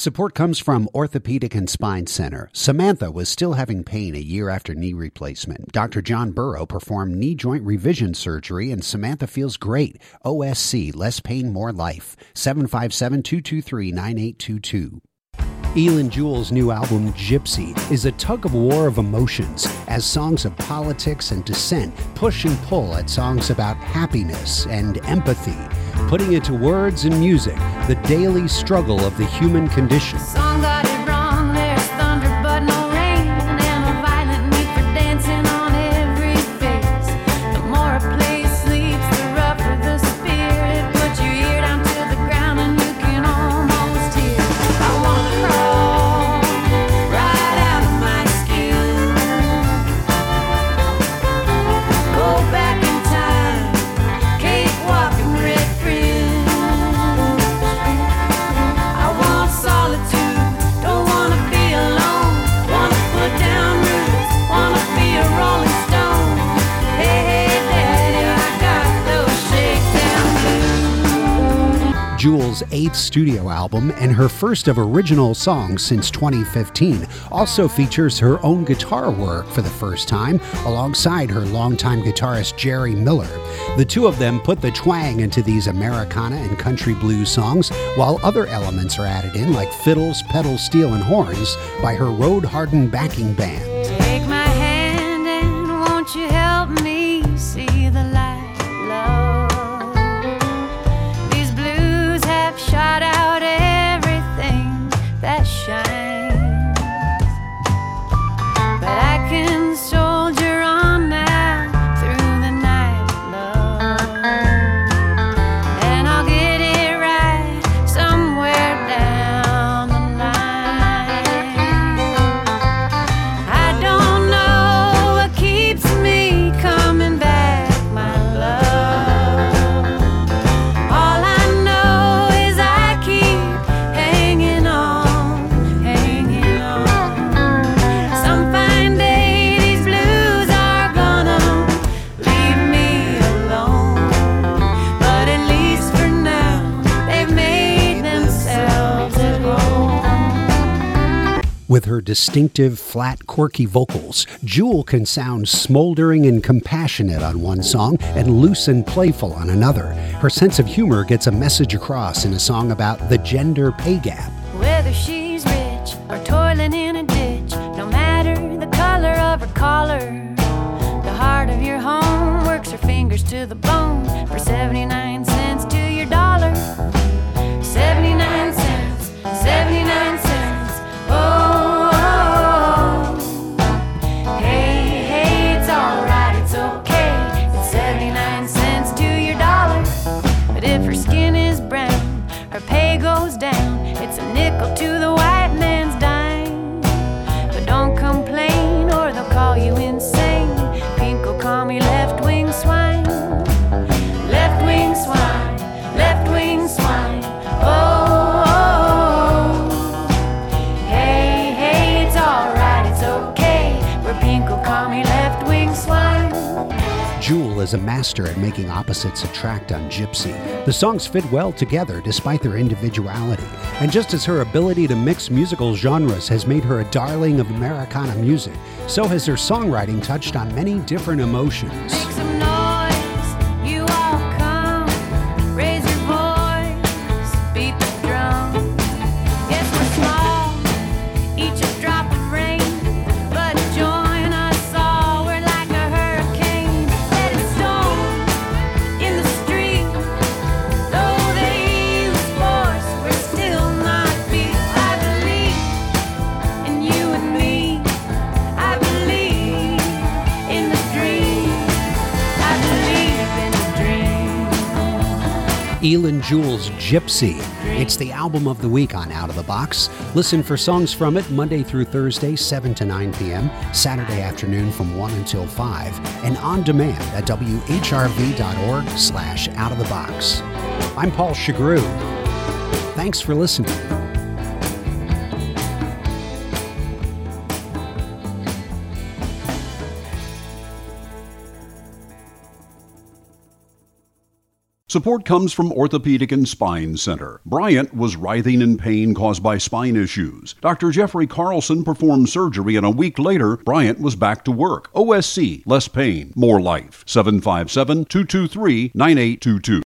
Support comes from Orthopedic and Spine Center. Samantha was still having pain a year after knee replacement. Dr. John Burrow performed knee joint revision surgery, and Samantha feels great. OSC, less pain, more life. 757 223 9822. Eilen Jewell's new album, Gypsy, is a tug of war of emotions as songs of politics and dissent push and pull at songs about happiness and empathy, putting into words and music the daily struggle of the human condition. Eighth studio album and her first of original songs since 2015 also features her own guitar work for the first time alongside her longtime guitarist Jerry Miller. The two of them put the twang into these Americana and country blues songs, while other elements are added in like fiddles, pedal steel, and horns by her road hardened backing band. Her distinctive, flat, quirky vocals, Jewell can sound smoldering and compassionate on one song and loose and playful on another. Her sense of humor gets a message across in a song about the gender pay gap. Whether she's rich or toiling in a ditch, no matter the color of her collar, the heart of your home works her fingers to the bone Is a master at making opposites attract on Gypsy. The songs fit well together despite their individuality, and just as her ability to mix musical genres has made her a darling of Americana music, so has her songwriting touched on many different emotions. Eilen Jewell's Gypsy. It's the album of the week on Out of the Box. Listen for songs from it Monday through Thursday, 7 to 9 p.m., Saturday afternoon from 1 until 5, and on demand at whrv.org slash out of the box. I'm Paul Shugrue. Thanks for listening. Support comes from Orthopedic and Spine Center. Bryant was writhing in pain caused by spine issues. Dr. Jeffrey Carlson performed surgery, and a week later, Bryant was back to work. OSC, less pain, more life. 757 223 9822.